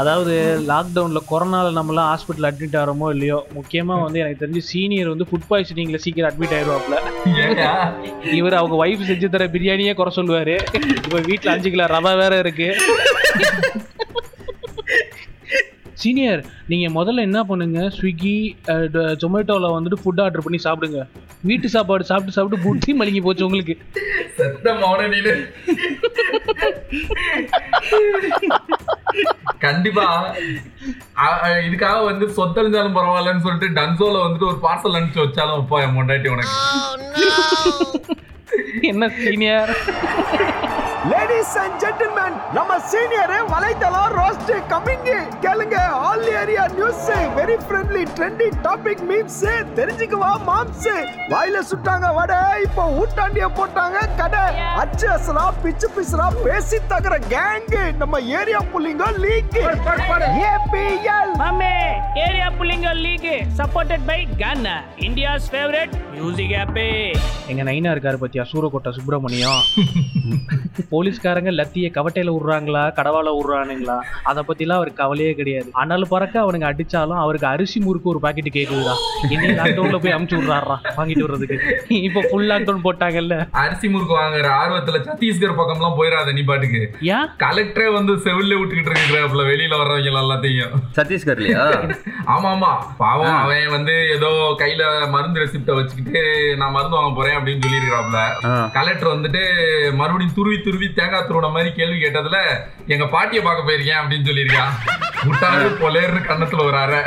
அதாவது லாக்டவுன்ல கொரோனால நம்மலாம் ஹாஸ்பிட்டல் அட்மிட் ஆகிறோமோ இல்லையோ முக்கியமா வந்து எனக்கு தெரிஞ்சு சீனியர் வந்து ஃபுட் பாய்சனிங்ல சீக்கிரம் அட்மிட் ஆயிடுவாப்ல? இவர் அவங்க ஒய்ஃப் செஞ்சு தர பிரியாணியே குறை சொல்லுவாரு. இப்ப வீட்ல அஞ்சு கிலோ ரவை வேற இருக்கு. சீனியர் நீங்க முதல்ல என்ன பண்ணுங்க? ஸ்விக்கி ஜொமேட்டோல வந்துட்டு ஃபுட் ஆர்டர் பண்ணி சாப்பிடுங்க. வீட்டு சாப்பாடு சாப்பிட்டு சாப்பிட்டு புத்தி மலிங்கி போச்சு உங்களுக்கு. கண்டிப்பா. இதுக்காக வந்து சொத்தழிஞ்சாலும் பரவாயில்லன்னு சொல்லிட்டு டன்சோல வந்துட்டு ஒரு பார்சல் அனுப்பிச்சு வச்சாலும் அப்பா என் உனக்கு. என்ன சீனியர் லேடிஸ் அண்ட் ஜென்டில்மேன் நம்ம சீனியர் வலைத்தளம் ரோஸ்ட் கமிங் கேளுங்க all area news very friendly trendy topic memes தெரிஞ்சுக்குவா மாம்ஸ் வாயில சுட்டாங்க வடை இப்போ ஊட்டாண்டிய போட்டாங்க கடை. அச்சு அசரா பிச்சு பிசுரா பேசி தகர கேங் நம்ம ஏரியா புள்ளிங்க லீக் ஏபிஎல் Mame, Area Pullinga League, supported by Ghana, India's favorite music app. எங்க நைனா இருக்காரு பத்தியா சூரக்கோட்டை சுப்பிரமணியம். போலீஸ்காரங்க லத்திய கவட்டையில விடுறாங்களா கடவால விடுறானுங்களா அதை பத்திலாம் அவருக்கு கவலையே கிடையாது. ஆனாலும் பறக்க அவனுங்க அடிச்சாலும் அவருக்கு அரிசி முறுக்கு ஒரு பாக்கெட் கேக்குதுடா. இன்னைக்கு லாக்டவுன்ல போய் அமுச்சு விடுறாரா வாங்கிட்டு வர்றதுக்கு. இப்போ ஃபுல் லாக்டவுன் போட்டாங்கல்ல. அரிசி முறுக்கு வாங்குற ஆர்வத்துல சத்தீஸ்கர் பக்கம்லாம் போயிடாத நீ பாட்டுக்கு. ஏன் கலெக்டரே வந்து செவில்ல விட்டுக்கிட்டு இருக்கிறாப்புல வெளியில வர்றவங்க எல்லாத்தையும். சத்தீஸ்கர்லையா? ஆமா ஆமா பாவம் அவன் வந்து ஏதோ கையில மருந்து ரெசிப்ட வச்சுக்கிட்டு நான் மருந்து வாங்க போறேன் அப்படின்னு சொல்லியிருக்கிறாப்ல. கலெக்டர் வந்துட்டு மறுபடியும் துருவி துருவி தேங்காய் திருவிட மாதிரி கேள்வி கேட்டதுல எங்க பாட்டியை பார்க்க போயிருக்கேன் அப்படின்னு சொல்லியிருக்கான் விட்டாரு பொலேர்னு கண்ணத்துல வராரு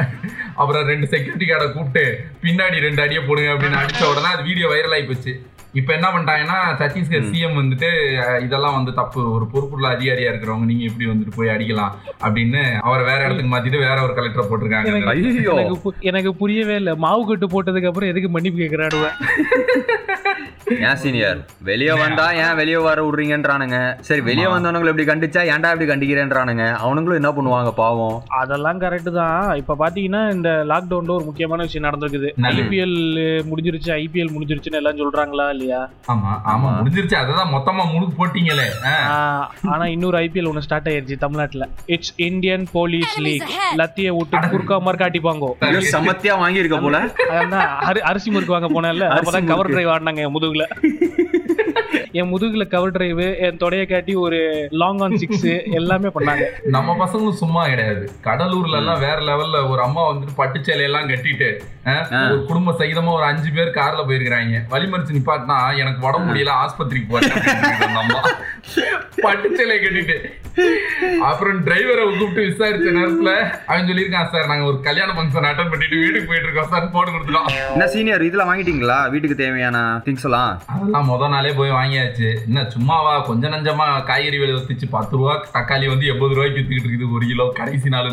அப்புறம் ரெண்டு செக்யூரிட்டி கார்டை கூப்பிட்டு பின்னாடி ரெண்டு அடியை போடுங்க அப்படின்னு அடிச்ச உடனே அது வீடியோ வைரல் ஆகி போச்சு. இப்ப என்ன பண்ணிட்டாங்கன்னா சத்தீஸ்கர் சிஎம் வந்துட்டு இதெல்லாம் வந்து தப்பு. ஒரு பொறுப்புள்ள அதிகாரியா இருக்கிறவங்க நீங்க எப்படி வந்துட்டு போய் அடிக்கலாம் அப்படின்னு அவரை வேற இடத்துக்கு மாத்திட்டு வேற ஒரு கலெக்டரை போட்டிருக்காங்க. எனக்கு புரியவே இல்லை. மாவு கட்டு போட்டதுக்கு அப்புறம் எதுக்கு மன்னிப்பு கேட்கிறாடுவேன் ஏன் சீனியர் வெளிய வந்தா ஏன் வெளிய வர விடுறீங்கன்றானுங்க? சரி வெளிய. வந்தவனுங்களை இப்படி கண்டிச்சா ஏன்டா இப்படி கண்டிக்கிறேன்றானுங்க? அவனுங்களும் என்ன பண்ணுவாங்க பாவம்? அதெல்லாம் கரெக்டு தான். இப்போ பார்த்தீங்கன்னா இந்த லாக்டவுன்ல ஒரு முக்கியமான விஷயம் நடந்திருக்குது. ஐபிஎல் முடிஞ்சிருச்சு ஐபிஎல் முடிஞ்சிருச்சுன்னு எல்லாம் சொல்றாங்களா? இல்லையா? ஆமா ஆமா முடிஞ்சிருச்சு. அததான் மொத்தமா முழுக்கு போட்டீங்களே. ஆனா இன்னொரு ஐபிஎல் ஒன்று ஸ்டார்ட் ஆயிருச்சு தமிழ்நாட்டுல. இட்ஸ் இந்தியன் போலீஸ் லீக் லத்திய விட்டு குறுக்கா மாதிரி காட்டிப்பாங்க. சமத்தியா வாங்கியிருக்க போல. அதான் அரி- அரிசி முறுக்கு வாங்க போனேன்ல. அரிசி அப்பதான் கவர். டிரைவ் ஆடினாங்க என் முதுகுல. என் முதுகுல கவர் டிரைவ் என் தொடைய காட்டி ஒரு லாங் ஆன் சிக்ஸ் எல்லாமே பண்ணாங்க. நம்ம பசங்களும் சும்மா கிடையாது. கடலூர்ல எல்லாம் வேற லெவல்ல ஒரு அம்மா வந்துட்டு பட்டு சேலையெல்லாம் கட்டிட்டு. ஒரு குடும்ப சகிதமா ஒரு அஞ்சு பேர் கார்ல போயிருக்கிறாங்க. வழிமறிச்சு நிப்பாட்டினா எனக்கு உடம்பு முடியல ஆஸ்பத்திரிக்கு போறேன் அப்படின்னு அந்த அம்மா பட்டு சேலையை கட்டிட்டு. அப்புறம் டிரைவரை கூப்பிட்டு விசாரிச்ச நேரத்துல அவன் சொல்லியிருக்கான் சார் நாங்க ஒரு கல்யாண ஃபங்க்ஷன் அட்டன் பண்ணிட்டு வீட்டுக்கு போயிட்டு இருக்கோம் சார் போட்டு கொடுத்துட்டோம். என்ன சீனியர் இதெல்லாம் வாங்கிட்டீங்களா? வீட்டுக்கு தேவையான திங்ஸ் எல்லாம்? அதெல்லாம் முத நாளே போய் வாங்கியாச்சு. என்ன சும்மாவா? கொஞ்ச நஞ்சமா காய்கறி விலை வச்சுச்சு பத்து ரூபா தக்காளி வந்து எண்பது ரூபாய்க்கு வித்துக்கிட்டு இருக்குது ஒரு கிலோ கடைசி நாள்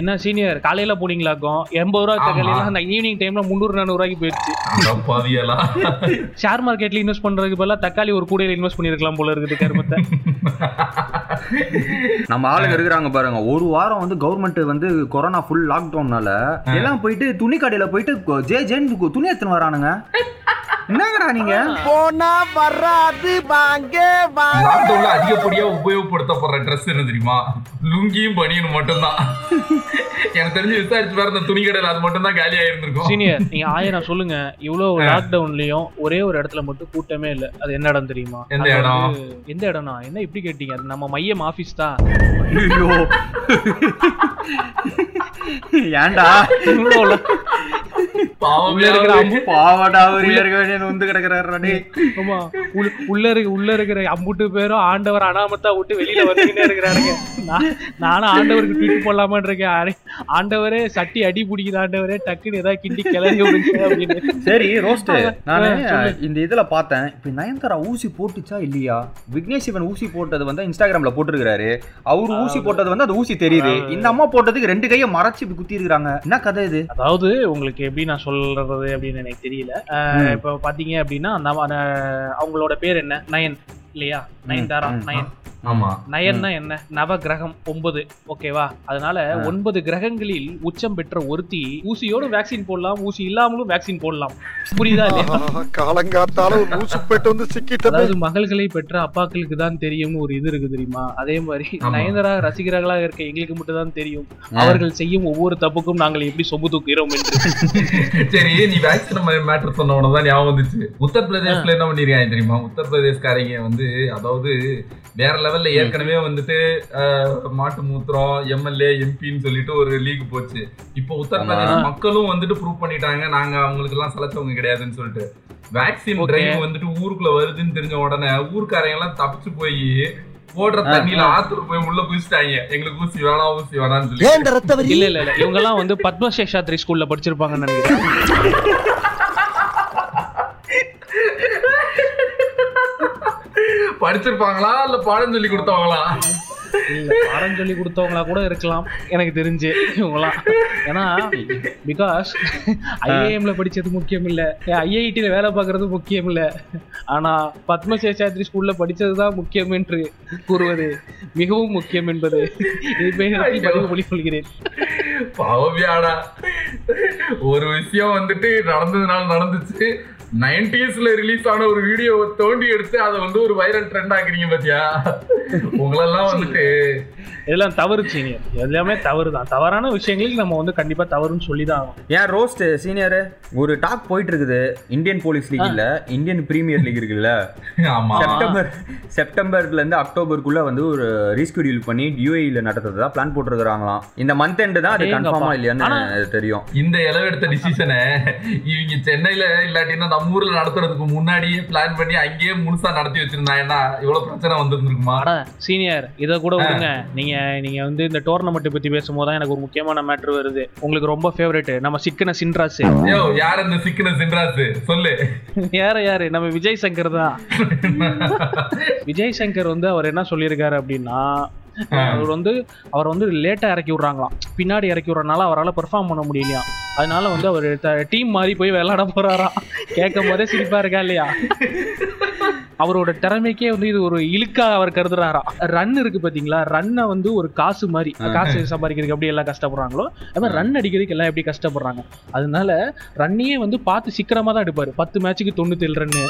என்ன சீனியர் காலையில போனீங்களாக்கும் எண்பது ரூபா ஆமா. அந்த ஈவினிங் டைம்ல முந்நூறு நானூறு ரூபாய்க்கு போயிடுச்சு ஷேர் மார்க்கெட்ல இன்வெஸ்ட் பண்றதுக்கு பதிலா தக்காளி ஒரு கூடையில இன்வெஸ்ட் பண்ணிருக்கலாம் போல இருக்குது கருமத்தை. நம்ம ஆளுங்க இருக்கிறாங்க பாருங்க. ஒரு வாரம் வந்து கவர்மெண்ட் வந்து கொரோனா ஃபுல் லாக்டவுன்னால எல்லாம் போயிட்டு துணி கடையில போயிட்டு ஜே ஜேன்னு துணி எடுத்துன்னு வரானுங்க. என்னங்கடா நீங்க? போனா வராது வாங்க வாங்க அதிகப்படியா உபயோகப்படுத்தப்படுற ட்ரெஸ் என்ன தெரியுமா? லுங்கியும் பனியனும் மட்டும்தான். எனக்கு தெரிஞ்சு விசாரிச்சு பாரு இந்த துணி கடையில அது மட்டும் தான் காலியா இருந்திருக்கும் சீனியர் நீங்க ஆயிரம் சொல்லுங்க. இவ்வளவு லாக்டவுன்லயும் ஒரே ஒரு இடத்துல மட்டும் கூட்டமே இல்ல. அது என்ன இடம் தெரியுமா? எந்த இடம்? எந்த இடம்னா? என்ன இப்படி கேட்டீங்க? அது நம்ம மையம் ஆபீஸ் தான். ஐயோ. ஏன்டா? உள்ள இருக்கிற அம்பு பாவடா ஒரு வந்து கிடக்குறாரு ஆமா உள்ள- உள்ள இருக்க உள்ள இருக்கிற அம்புட்டு பேரும் ஆண்டவர் அனாமத்தா விட்டு வெளியில வந்துக்கிட்டே இருக்கிறாருங்க நான் நானும் ஆண்டவருக்கு ட்வீட் போடலாமான்னு இருக்கேன். ஆண்டவரே சட்டி அடி பிடிக்குது ஆண்டவரே டக்குன்னு ஏதாவது கிண்டி கிளறி விடுங்க அப்படின்னு. சரி ரோஸ்ட் நானு. இந்த இதுல பார்த்தேன். இப்ப நயன்தாரா ஊசி போட்டுச்சா இல்லையா? விக்னேஷ் சிவன் ஊசி போட்டது வந்து இன்ஸ்டாகிராம்ல போட்டிருக்காரு அவரு ஊசி போட்டது வந்து அந்த ஊசி தெரியுது. இந்த அம்மா போட்டதுக்கு ரெண்டு கையை மறைச்சு குத்தி இருக்காங்க என்ன கதை இது? அதாவது உங்களுக்கு எப்படி நான் சொல்றது அப்படின்னு எனக்கு தெரியல. இப்போ பாத்தீங்க அப்படின்னா அவங்களோட பேர் என்ன? நயன் இல்லையா? நயன் தாரா நயன். நயன்னா என்ன? நவ கிரகம் ஒன்பது. ஓகேவா? அதனால. ஒன்பது கிரகங்களில் உச்சம் பெற்ற ஒருத்தி ஊசியோடு வேக்சின் போடலாம் ஊசி இல்லாமலும் வேக்சின் போடலாம். புரியுதா இல்லையா? காலங்காத்தால ஒரு ஊசி போயிட்டு வந்து சிக்கிட்டது அதாவது மகள்களை பெற்ற அப்பாக்களுக்கு தான் தெரியும்னு ஒரு இது இருக்கு தெரியுமா? அதே மாதிரி ஆமா. நயன்தாரா ரசிகர்களாக இருக்க எங்களுக்கு மட்டும் தான் தெரியும் அவர்கள் செய்யும் ஒவ்வொரு தப்புக்கும் நாங்கள் எப்படி சொம்பு தூக்குகிறோம் என்று. சரி நீ வேக்சின் மேட்டர் சொன்ன உடனே தான் ஞாபகம் வந்துச்சு. உத்தரப்பிரதேசல என்ன பண்ணிருக்காங்க தெரியுமா? உத்தரப்பிரதேஷ்காரங்க வந்து அதாவது வேற லெவல்ல ஏற்கனவே வந்துட்டு மாட்டு மூத்திரம் எம்எல்ஏ எம்பின்னு சொல்லிட்டு ஒரு லீக் போச்சு. இப்போ உத்தரப்பிரதேச. மக்களும் வந்துட்டு ப்ரூவ் பண்ணிட்டாங்க. நாங்க அவங்களுக்கு எல்லாம் சலைச்சவங்க கிடையாதுன்னு சொல்லிட்டு. வேக்சின். டிரைவ் வந்துட்டு ஊருக்குள்ள வருதுன்னு தெரிஞ்ச உடனே ஊர்க்காரங்க எல்லாம் தப்பிச்சு போய் ஓடுற ஆ, தண்ணியில ஆத்துல போய் உள்ள குதிச்சிட்டாங்க. எங்களுக்கு ஊசி வேணாம் ஊசி வேணாம்னு சொல்லி. இல்ல இல்ல இவங்க எல்லாம் வந்து பத்மசேஷாத்ரி ஸ்கூல்ல படிச்சிருப்பாங்கன்னு நினைக்கிறேன். படிச்சிருப்பாங்களா? இல்ல பாடம் சொல்லி கொடுத்தவங்களா? பாடம் சொல்லி கொடுத்தவங்களா கூட இருக்கலாம். எனக்கு தெரிஞ்சு இவங்களாம் ஏன்னா பிகாஸ் ஐஏஎம்ல படிச்சது முக்கியம் இல்ல ஐஐடில வேலை பார்க்கறது முக்கியம் இல்ல ஆனா பத்மசேஷாத்ரி ஸ்கூல்ல படிச்சதுதான் முக்கியம் என்று கூறுவது மிகவும் முக்கியம் என்பது. இதை பதிவு மொழி கொள்கிறேன் பாவமியாடா ஒரு விஷயம் வந்துட்டு நடந்ததுனால நடந்துச்சு. நைன்டிஸ்ல ரிலீஸ் ஆன ஒரு வீடியோவை தோண்டி எடுத்து அதை வந்து ஒரு வைரல் ட்ரெண்ட் ஆக்குறீங்க பாத்தியா? உங்களெல்லாம் வந்துட்டு இதெல்லாம் தவறு சீனியர் எல்லாமே தவறு தான். தவறான விஷயங்களுக்கு நம்ம வந்து கண்டிப்பா தவறுன்னு சொல்லி தான் ஆகணும். ஏன் ரோஸ்ட் சீனியர் ஒரு டாக் போயிட்டு இருக்குது. இந்தியன் போலீஸ் லீக் இல்ல இந்தியன் பிரீமியர் லீக் இருக்குல்ல. ஆமா. செப்டம்பர் செப்டம்பர்ல இருந்து அக்டோபருக்குள்ள வந்து ஒரு ரீஸ்கெடியூல் பண்ணி யூஏஇல நடத்துறதா பிளான் போட்டுருக்காங்களாம் இந்த மந்த் எண்ட் தான் அது. கன்ஃபார்மா இல்லையான்னு தெரியும். இந்த இளவெடுத்த டிசிஷனை இவங்க சென்னையில இல்லாட்டினா நம்ம ஊர்ல நடத்துறதுக்கு முன்னாடியே பிளான் பண்ணி அங்கேயே முழுசா நடத்தி வச்சிருந்தாங்கன்னா இவ்வளவு பிரச்சனை வந்திருந்திருக்குமா? சீனியர் இதை கூட விடுங்க. நீங்க நீங்க வந்து இந்த டோர்னமெண்ட் பத்தி பேசும்போது தான் எனக்கு ஒரு முக்கியமான மேட்ரு வருது. உங்களுக்கு ரொம்ப ஃபேவரட் நம்ம சிக்கன சின்ராஸ் யோ யார் இந்த சிக்கன சின்ராசு? சொல்லு. யார யாரு? நம்ம விஜய் சங்கர் தான். விஜய் சங்கர் வந்து அவர் என்ன சொல்லியிருக்காரு அப்படின்னா அவர் வந்து அவர் வந்து லேட்டாக இறக்கி விட்றாங்களாம். பின்னாடி இறக்கி விட்றனால அவரால் பெர்ஃபார்ம் பண்ண முடியலையா? அதனால வந்து அவர் டீம் மாதிரி போய் விளையாட போறாராம். கேட்கும் போதே சிரிப்பா இருக்கா இல்லையா? அவரோட திறமைக்கே வந்து இது ஒரு இழுக்கா அவர் கருதுறாராம் ரன் இருக்கு பாத்தீங்களா? ரன்னை வந்து ஒரு காசு மாதிரி காசு சம்பாதிக்கிறதுக்கு எப்படி எல்லாம் கஷ்டப்படுறாங்களோ அது மாதிரி ரன் அடிக்கிறதுக்கு எல்லாம் எப்படி கஷ்டப்படுறாங்க? அதனால ரன்னையே வந்து பார்த்து சீக்கிரமா தான் எடுப்பாரு. பத்து மேட்சுக்கு தொண்ணூத்தி ஏழு ரன்னு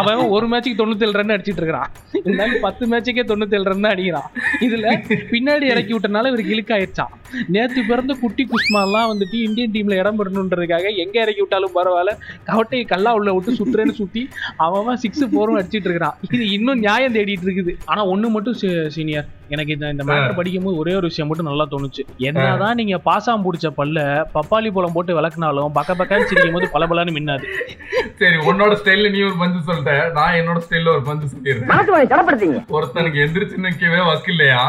அவன் ஒரு மேட்சுக்கு தொண்ணூத்தி ஏழு ரன் அடிச்சிட்டு இருக்கிறான். இருந்தாலும் பத்து மேட்சுக்கே தொண்ணூத்தி ஏழு ரன் அடிக்கிறான். இதுல பின்னாடி இறக்கி விட்டனால இவருக்கு இழுக்காயிருச்சான் நேத்து பிறந்த குட்டி குஷ்மாலாம் வந்துட்டு இந்தியன் டீம்ல இடம் பெறணுன்றதுக்காக எங்க இறக்கி விட்டாலும் பரவாயில்ல. கவட்டையை கல்லா உள்ள விட்டு சுத்துறேன்னு சுத்தி அவன் சிக்ஸ் போரும் அடிச்சிட்டு இருக்கிறான் இது இன்னும் நியாயம் தேடிட்டு இருக்குது ஆனா ஒண்ணு மட்டும் சீனியர் எனக்கு இந்த இந்த மேட்டர் படிக்கும் போது ஒரே ஒரு விஷயம் மட்டும் நல்லா தோணுச்சு. என்னதான் நீங்க பாசாம் பிடிச்ச பல்ல பப்பாளி பழம் போட்டு விளக்குனாலும் பக்க பக்கன்னு சிரிக்கும் போது பல பலன்னு மின்னாது. சரி உன்னோட ஸ்டைல்ல நீ ஒரு பஞ்சு சொல்லிட்ட. நான் என்னோட ஸ்டைல்ல ஒரு பஞ்சு சொல்லிடுறேன். ஒருத்தனுக்கு எந்திரிச்சு நிக்கவே வக்கு இல்லையா?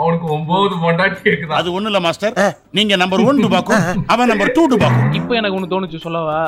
அவனுக்கு ஒன்பது பொண்டாட்டி கேக்குதா அது ஒண்ணு இல்ல மாஸ்டர். நீங்க நம்பர் ஒன் டுபாக்கும் அவன் நம்பர் டூ டுபாக்கும். இப்போ எனக்கு ஒண்ணு தோணுச்சு சொல்லவா?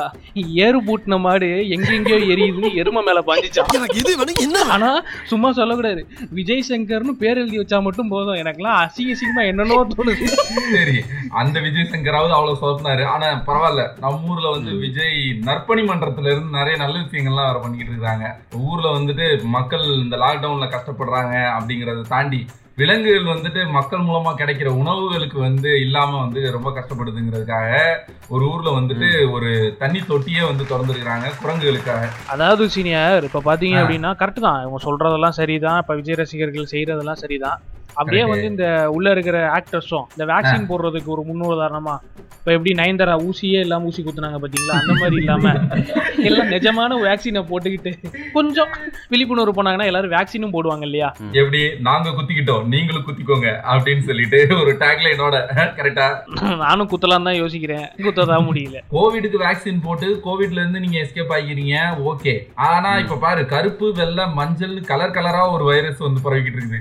ஏறு பூட்டின மாடு எங்கெங்கயோ எரியுதுன்னு எருமை மேல பாஞ்சிச்சான். எனக்கு இது வேணும் என்ன ஆனா சும்மா சொல்லக்கூடாது. விஜய் சங்கர்னு பேர் எழுதி வச்சா மட்டும் போதும். எனக்கெல்லாம் அசிங்க அசிங்கமா என்னென்னோ தோணுது. சரி அந்த விஜய் சங்கராவது அவ்வளவு சொதப்பினாரு. ஆனா பரவாயில்ல. நம்ம ஊர்ல வந்து விஜய் நற்பணி மன்றத்துல இருந்து நிறைய நல்ல விஷயங்கள்லாம் வேற பண்ணிக்கிட்டு இருக்காங்க. ஊர்ல வந்துட்டு மக்கள் இந்த லாக்டவுன்ல கஷ்டப்படுறாங்க அப்படிங்கறத தாண்டி விலங்குகள் வந்துட்டு மக்கள் மூலமா கிடைக்கிற உணவுகளுக்கு வந்து இல்லாம வந்து ரொம்ப கஷ்டப்படுதுங்கிறதுக்காக ஒரு ஊர்ல வந்துட்டு ஒரு தண்ணி தொட்டியே வந்து திறந்துருக்காங்க குரங்குகளுக்காக. அதாவது சீனியர் இப்ப பாத்தீங்க. அப்படின்னா கரெக்ட் தான். இவங்க சொல்றதெல்லாம் சரிதான். இப்ப விஜய் ரசிகர்கள் செய்யறதெல்லாம் சரிதான். அப்படியே. வந்து இந்த உள்ள இருக்கிற ஆக்டர்ஸும் இந்த வேக்சின் போடுறதுக்கு ஒரு முன்னுதாரணமா இப்ப எப்படி நயன்தாரா ஊசியே இல்லாம ஊசி குத்துனாங்க பாத்தீங்களா? அந்த மாதிரி இல்லாம எல்லாம் நிஜமான வேக்சினை போட்டுக்கிட்டு கொஞ்சம் விழிப்புணர்வு பண்ணாங்கன்னா எல்லாரும் வேக்சினும் போடுவாங்க இல்லையா? எப்படி? நாங்க குத்திக்கிட்டோம் நீங்களும் குத்திக்கோங்க அப்படின்னு சொல்லிட்டு ஒரு டேக்லைனோட கரெக்டா நானும் குத்தலாம் தான் யோசிக்கிறேன். குத்ததான் முடியல. கோவிடுக்கு வேக்சின் போட்டு கோவிட்ல இருந்து நீங்க எஸ்கேப் ஆகிறீங்க ஓகே ஆனா இப்ப பாரு கருப்பு வெள்ளை மஞ்சள் கலர் கலரா ஒரு வைரஸ் வந்து பரவிக்கிட்டு இருக்குது.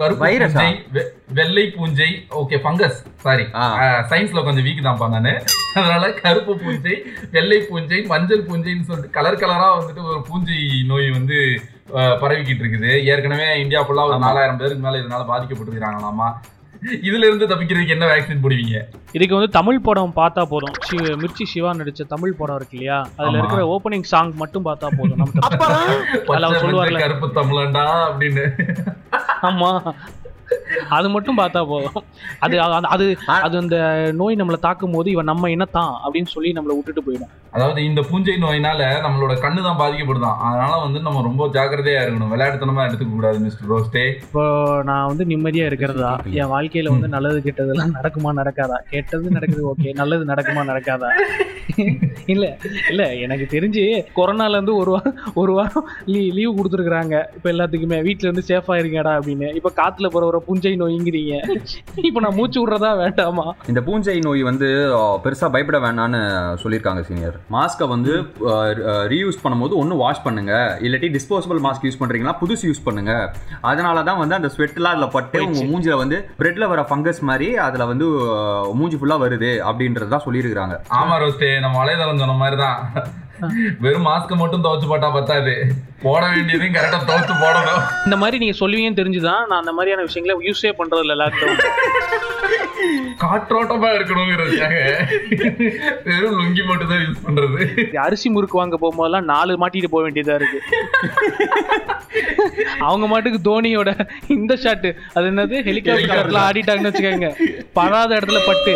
கருப்பு? பூஞ்சை வெள்ளை பூஞ்சை ஓகே ஃபங்கஸ் சாரி. சயின்ஸ்ல கொஞ்சம் வீக் தான்ப்பா நானு. அதனால கருப்பு பூஞ்சை வெள்ளை பூஞ்சை மஞ்சள் பூஞ்சைன்னு சொல்லிட்டு கலர் கலரா வந்துட்டு ஒரு பூஞ்சை நோய் வந்து பரவிக்கிட்டு இருக்குது. ஏற்கனவே இந்தியா ஃபுல்லா ஒரு. நாலாயிரம் பேருக்கு மேல இதனால பாதிக்கப்பட்டிருக்காங்களாமா இதுல இருந்து தப்பிக்கிறதுக்கு என்ன வேக்சின் போடுவீங்க? இதுக்கு வந்து தமிழ் படம் பார்த்தா போதும். சி- மிர்ச்சி சிவா நடிச்ச தமிழ் படம் இருக்கு இல்லையா? அதுல. இருக்கிற ஓப்பனிங் சாங் மட்டும் பார்த்தா போதும். நம்ம. மஞ்சள் கருப்பு தமிழண்டா அப்படின்னு. ஆமா. அது மட்டும் பார்த்தா போதும். அது அது- அது அந்த நோய் நம்மளை தாக்கும் போது இவன் நம்ம இனத்தான் அப்படின்னு சொல்லி நம்மளை விட்டுட்டு போயிடும். அதாவது இந்த பூஞ்சை நோயினால நம்மளோட கண்ணு தான் பாதிக்கப்படுதான் அதனால வந்து நம்ம ரொம்ப ஜாக்கிரதையா இருக்கணும். விளையாட்டுத்தனமா எடுத்துக்க கூடாது மிஸ்டர் ரோஸ்டே. இப்போ நான் வந்து நிம்மதியா இருக்கிறதா? என் வாழ்க்கையில வந்து நல்லது கெட்டதெல்லாம் நடக்குமா நடக்காதா? கெட்டது நடக்குது ஓகே. நல்லது நடக்குமா நடக்காதா? இல்ல இல்ல. எனக்கு தெரிஞ்சு கொரோனால இருந்து ஒரு வாரம் ஒரு வாரம் லீ லீவ் கொடுத்துருக்காங்க இப்ப எல்லாத்துக்குமே வீட்ல இருந்து சேஃபா இருங்கடா அப்படின்னு. இப்ப காத்துல போற புஞ்சை நோய்ங்கிறீங்க. இப்ப நான் மூச்சு விடுறதா வேண்டாமா? இந்த பூஞ்சை நோய் வந்து பெருசா பயப்பட வேணாம்னு சொல்லியிருக்காங்க சீனியர் மாஸ்கை வந்து ரீயூஸ் பண்ணும்போது ஒன்று வாஷ் பண்ணுங்க. இல்லாட்டி டிஸ்போசபிள் மாஸ்க் யூஸ் பண்றீங்கன்னா புதுசு யூஸ் பண்ணுங்க. அதனால தான் வந்து அந்த ஸ்வெட்லாம் அதில் பட்டு உங்க போயிடுச்சு. மூஞ்சில வந்து பிரெட்ல வர ஃபங்கஸ் மாதிரி அதுல வந்து மூஞ்சி ஃபுல்லா வருது அப்படின்றது தான் சொல்லியிருக்காங்க ஆமா ரோஸ்டே நம்ம வலைதளம் சொன்ன மாதிரிதான். வெறும் மாஸ்க் மட்டும் துவைச்சு போட்டா பத்தாது. போட வேண்டியதையும் கரெக்டா துவைச்சு போடணும். இந்த மாதிரி நீங்க சொல்லுவீங்கன்னு தெரிஞ்சுதான் நான் அந்த மாதிரியான விஷயங்களை யூஸே பண்றது இல்ல லாக்டவுன் காற்றோட்டமா இருக்கணுங்கிறதுக்காக வெறும் லுங்கி மட்டும் தான் யூஸ் பண்றது அரிசி முறுக்கு வாங்க போகும்போதெல்லாம் நாலு மாட்டிட்டு போக வேண்டியதா இருக்கு. அவங்க மாட்டுக்கு தோனியோட இந்த ஷாட் அது என்னது? ஹெலிகாப்டர்ல ஆடிட்டாங்கன்னு வச்சுக்கோங்க. படாத இடத்துல பட்டு.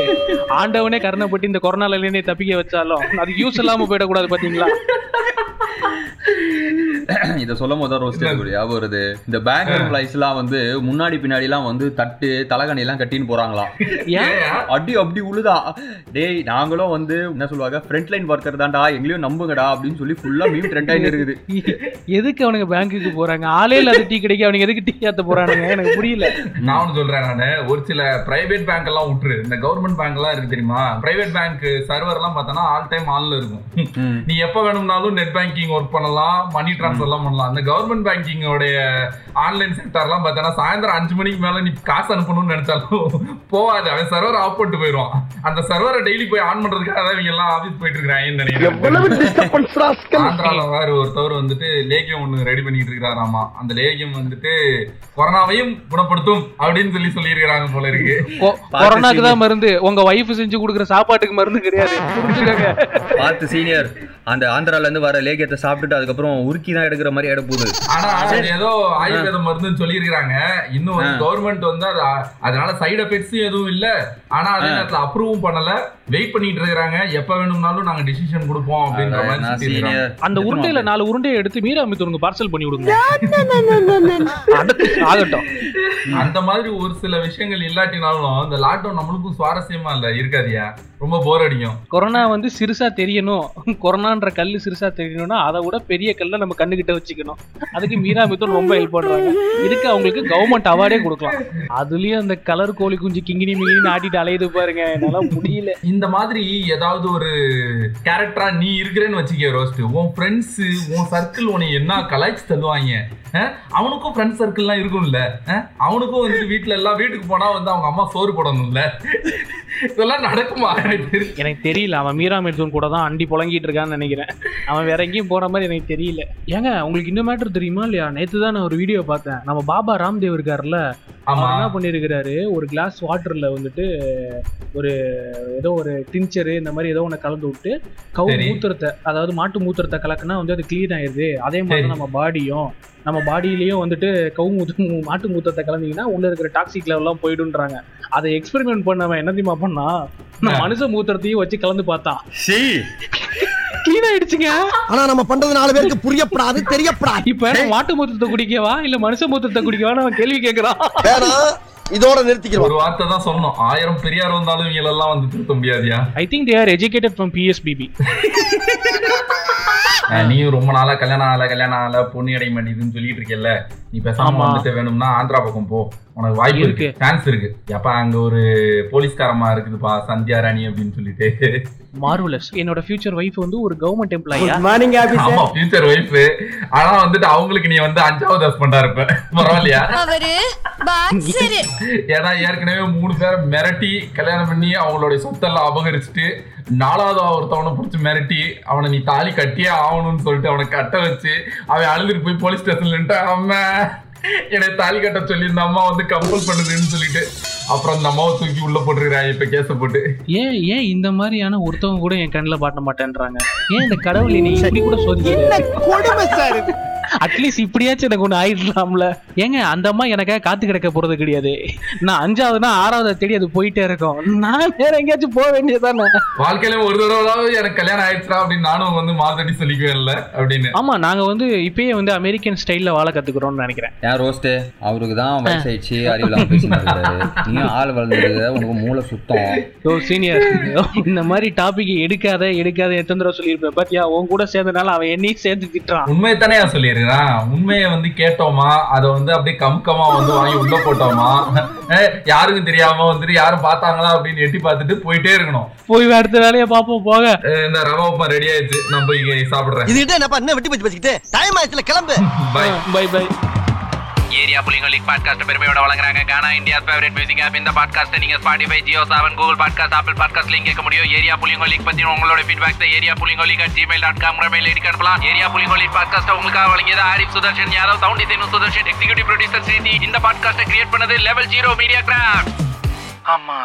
ஆண்டவனே கருணைப்பட்டு இந்த கொரோனால தப்பிக்க வச்சாலும் அது யூஸ் இல்லாம போயிடக்கூடாது பாத்தீங்களா? இதை சொல்லும் போது ரோஸ்ட் ஞாபகம் வருது. இந்த பேங்க் எம்ப்ளாயிஸ்லாம் வந்து முன்னாடி பின்னாடிலாம் வந்து தட்டு தலகணி எல்லாம் கட்டின்னு போறாங்களாம் ஏன்? அடி அப்படி உழுதா? டேய் நாங்களும் வந்து என்ன சொல்லுவாங்க ஃப்ரண்ட் லைன் ஒர்க்கர் தான்டா எங்களையும் நம்புங்கடா அப்படின்னு சொல்லி ஃபுல்லா மீம் ட்ரெண்ட் ஆயிட்டு இருக்குது. எதுக்கு அவனுங்க பேங்க்குக்கு போறாங்க? ஆளே இல்லாத டீ கிடைக்க அவனுங்க எதுக்கு டீ ஏத்த போறானுங்க? எனக்கு புரியல. நான் ஒண்ணு சொல்றேன் நானு. ஒரு சில பிரைவேட் பேங்க் எல்லாம் விட்டுரு. இந்த கவர்மெண்ட் பேங்க் எல்லாம் இருக்கு தெரியுமா? பிரைவேட் பேங்க் சர்வர் எல்லாம் பார்த்தோன்னா ஆல் டைம் ஆன்ல இருக்கும். நீ எப்ப வேணும்னாலும் நெட் பேங்கிங் ஒர்க் பண்ணலாம். மணி ட்ரான்ஸ்ஃபர் எல்லாம் பண்ணலாம். அந்த கவர்மெண்ட் பேங்கிங்கோடைய ஆன்லைன் செக்டர்லாம் பார்த்தோன்னா சாயந்தரம் அஞ்சு மணிக்கு மேல நீ காசு அனுப்பணும்னு நினைச்சாலும் போகாது அவன் சர்வர் ஆஃப் பண்ணிட்டு போயிடுவான். அந்த சர்வரை டெய்லி போய் ஆன் பண்றதுக்காக தான் இவங்க எல்லாம் ஆபீஸ் போயிட்டு இருக்காங்கன்னு நினைக்கிறேன். எவ்வளவு டிஸ்டர்பன்ஸ் ராஸ்கல்? ஆந்திரால வேற ஒருத்தவர் வந்துட்டு லேகியம் ஒண்ணு ரெடி பண்ணிட்டு இருக்காராமா அந்த லேகியம் வந்துட்டு கொரோனாவையும் குணப்படுத்தும் அப்படின்னு சொல்லி சொல்லியிருக்கிறாங்க போல இருக்கு. கொரோனாக்கு தான் மருந்து. உங்க ஒய்ஃப் செஞ்சு கொடுக்குற சாப்பாட்டுக்கு மருந்து கிடையாது. பார்த்து சீனியர். அந்த ஆந்திரால இருந்து வர லேகியத்தை சாப்பிட்டுட்டு அதுக்கப்புறம் உருக்கி தான் எடுக்கிற மாதிரி ஆயிட போகுது. ஆனா அது ஏதோ ஆயுர்வேத மருந்துன்னு சொல்லியிருக்கிறாங்க. இன்னும் கவர்மெண்ட் வந்து அது அதனால சைடு எஃபெக்ட்ஸும் எதுவும் இல்ல. ஆனா அதே நேரத்துல அப்ரூவும் பண்ணல. வெயிட் பண்ணிட்டு இருக்காங்க எப்ப வேணும்னாலும் நாங்க டிசிஷன் கொடுப்போம் அப்படின்ற மாதிரி. அந்த உருண்டையில நாலு உருண்டையை எடுத்து மீரா மித்தூருக்கு பார்சல் பண்ணி விடுங்க ஆகட்டும். அந்த மாதிரி ஒரு சில விஷயங்கள் இல்லாட்டினாலும் இந்த லாக்டவுன் நம்மளுக்கும் சுவாரஸ்யமா இல்ல இருக்காதியா? ரொம்ப போர் அடிக்கும். கொரோனா வந்து சிறுசா தெரியணும். கொரோனான்ற கல்லு சிறுசா தெரியணும்னா அதை விட பெரிய கல்லை நம்ம கண்ணுகிட்ட வச்சுக்கணும். அதுக்கு மீரா மித்தூர் ரொம்ப ஹெல்ப் பண்றாங்க. இதுக்கு அவங்களுக்கு கவர்மெண்ட் அவார்டே கொடுக்கலாம். அதுலயும் அந்த கலர் கோழி குஞ்சு கிங்கினி மிங்கினி ஆட்டிட்டு அலையுது பாருங்க. என்னால முடியல. இந்த மாதிரி ஏதாவது ஒரு கேரக்டரா நீ இருக்கிறேன்னு வச்சுக்க ரோஸ்ட். உன் ஃப்ரெண்ட்ஸ் உன் சர்க்கிள் உன்னை என்ன கலாய்ச்சி தள்ளுவாங்க? அவனுக்கும் ஃப்ரெண்ட்ஸ் சர்க்கிள்லாம் இருக்கும்ல? அவனுக்கும் வந்துட்டு வீட்ல எல்லாம் வீட்டுக்கு போனா வந்து அவங்க அம்மா சோறு போடணும்ல. இதெல்லாம் நடக்குமா? எனக்கு தெரியல. அவன் மீரா மிர்தூன் கூட தான் அண்டி புழங்கிட்டு இருக்கான்னு நினைக்கிறேன். அவன் வேற எங்கேயும் போற மாதிரி எனக்கு தெரியல. ஏங்க உங்களுக்கு இன்னும் மேட்டர் தெரியுமா இல்லையா? நேத்து தான் நான் ஒரு வீடியோ பார்த்தேன். நம்ம பாபா ராம்தேவ் இருக்காருல்ல. அவர் என்ன பண்ணிருக்கிறாரு? ஒரு கிளாஸ் வாட்டர்ல வந்துட்டு ஒரு ஏதோ ஒரு டிஞ்சரு இந்த மாதிரி ஏதோ ஒன்று கலந்து விட்டு கவு. மூத்திரத்தை அதாவது மாட்டு மூத்திரத்தை கலக்குனா வந்து அது க்ளீன் ஆயிடுது. அதே மாதிரி நம்ம பாடியும் நம்ம பாடியிலயும் வந்துட்டு கவு மூத்த மாட்டு மூத்திரத்தை கலந்தீங்கன்னா உள்ள இருக்கிற டாக்ஸிக் லெவல்லாம் போயிடுன்றாங்க அதை எக்ஸ்பெரிமெண்ட் பண்ணவன் என்ன தெரியுமா பண்ணா? மனுஷ மூத்திரத்தையும் வச்சு கலந்து பார்த்தான் சீ. க்ளீன் ஆயிடுச்சுங்க. ஆனா நம்ம பண்றது நாலு பேருக்கு புரியப்படாது தெரியப்படாது. இப்ப மாட்டு மூத்திரத்தை குடிக்கவா இல்ல மனுஷ மூத்திரத்தை குடிக்கவா அவன் கேள்வி கேட்கறான் வேணா இதோட நிறுத்திக்கிறோம் ஒரு வார்த்தை தான் சொன்னோம் ஆயிரம் பெரியார் வந்தாலும் இவங்க எல்லாம் வந்து திருத்த முடியாதியா? I think they are educated from PSBB நீயும் ரொம்ப நாளா கல்யாணம் ஆகல கல்யாணம் ஆகல பொண்ணு அடைய மாட்டேங்குதுன்னு சொல்லிட்டு இருக்கேல்ல. நீ பேசாம. வந்துட்டு வேணும்னா ஆந்திரா பக்கம் போ. உனக்கு வாய்ப்பு இருக்கு. இருக்கு. சான்ஸ் இருக்கு. எப்ப அங்க ஒரு போலீஸ்காரமா இருக்குதுப்பா சந்தியா ராணி அப்படின்னு சொல்லிட்டு. மார்வலஸ் என்னோட ஃபியூச்சர் ஒய்ஃப் வந்து ஒரு கவர்மெண்ட் எம்ப்ளாயா மார்னிங் ஆமா ஃபியூச்சர் ஒய்ஃப் ஆனா வந்துட்டு அவங்களுக்கு நீ வந்து அஞ்சாவது ஹஸ்பண்டா இருப்ப. பரவாயில்லையா? அவரு பாக்ஸரு ஏன்னா ஏற்கனவே மூணு பேரை மிரட்டி கல்யாணம் பண்ணி அவங்களுடைய சொத்தெல்லாம் அபகரிச்சுட்டு நாலாவது ஒருத்தவனை பிடிச்சி மிரட்டி அவனை நீ தாலி கட்டியே ஆகணும்னு சொல்லிட்டு அவனை கட்ட வச்சு அவன் அழுதுட்டு போய் போலீஸ் ஸ்டேஷன்ல அம்மா. என்னை தாலி கட்ட சொல்லி இந்த அம்மா வந்து கம்பல் பண்ணுதுன்னு சொல்லிட்டு அப்புறம் அந்த அம்மாவை தூக்கி உள்ள போட்டுருக்காங்க இப்ப கேஸ போட்டு. ஏன் ஏன் இந்த மாதிரியான ஒருத்தவங்க கூட என் கண்ணில் பாட்ட மாட்டேன்றாங்க? ஏன் இந்த கடவுள் நீ இப்படி கூட சோதிக்க அட்லீஸ்ட் இப்படியாச்சும் எனக்கு ஒன்று ஆயிடலாம்ல. ஏங்க அந்த அம்மா எனக்காக காத்து கிடக்க போறது கிடையாது. நான் அஞ்சாவதுனா ஆறாவது தேடி அது போயிட்டே இருக்கும். நான் வேற எங்கேயாச்சும் போக வேண்டியதானே வாழ்க்கையில ஒரு தடவை எனக்கு கல்யாணம் ஆயிடுச்சா அப்படின்னு நானும் வந்து மாதடி சொல்லிக்குவேன்ல அப்படின்னு. ஆமா நாங்க வந்து இப்பயே வந்து அமெரிக்கன் ஸ்டைல்ல வாழ கத்துக்கிறோம்னு நினைக்கிறேன். ஏன் ரோஸ்ட்டு அவருக்கு தான் வயசாயிடுச்சு அறிவில்லாம பேசினாரு நீயும் ஆள் வளர்ந்துருக்க உனக்கு மூளை சுத்தம். ஓ சீனியர் இந்த மாதிரி டாபிக் எடுக்காத எடுக்காத எத்தனை தடவை சொல்லியிருப்பேன். பாத்தியா உன் கூட சேர்ந்தனால அவன் என்னையும் சேர்த்து திட்டுறான் உண்மையை தானே சொல்லியிருக்கிறான் உண்மையை வந்து கேட்டோமா? அதை வந்து அப்படியே கமுக்கமா வந்து வாங்கி உள்ள போட்டோமா? யாருக்கும் தெரியாம வந்துட்டு யாரும் பார்த்தாங்களா அப்படின்னு எட்டி பார்த்துட்டு போயிட்டே இருக்கணும். போய் அடுத்த வேலையை பார்ப்போம் போக. இந்த ரவா உப்புமா ரெடி ஆயிடுச்சு. நான் போய் இங்க சாப்பிடுறேன். இது என்னப்பா என்ன வெட்டி பச்சு வச்சுக்கிட்டு டைம் ஆயிடுச்சுல கிளம்பு. பாய் பை பை ஏரியா புலிங்க லீக் பாட்காஸ்ட் பெருமையோட வழங்குறாங்க. Gaana India favourite music app இந்த பாட்காஸ்ட் நீங்க Spotify Jio Saavn Google podcast Apple podcast link கேட்க முடியும். ஏரியா புலிங்க லீக் பத்தி உங்களோட feedbacks area புலிங்க league at Gmail dot com mail ID அனுப்பலாம். ஏரியா புலிங்க லீக் பாட்காஸ்ட் உங்களுக்காக வழங்கியது Arif Sudarshan Yadav sound design Sudarshan executive producer Sreethi இந்த பாட்காஸ்ட்டை கிரியேட் பண்ணது லெவல் ஜீரோ மீடியா கிராஃப்ட் ஆமா.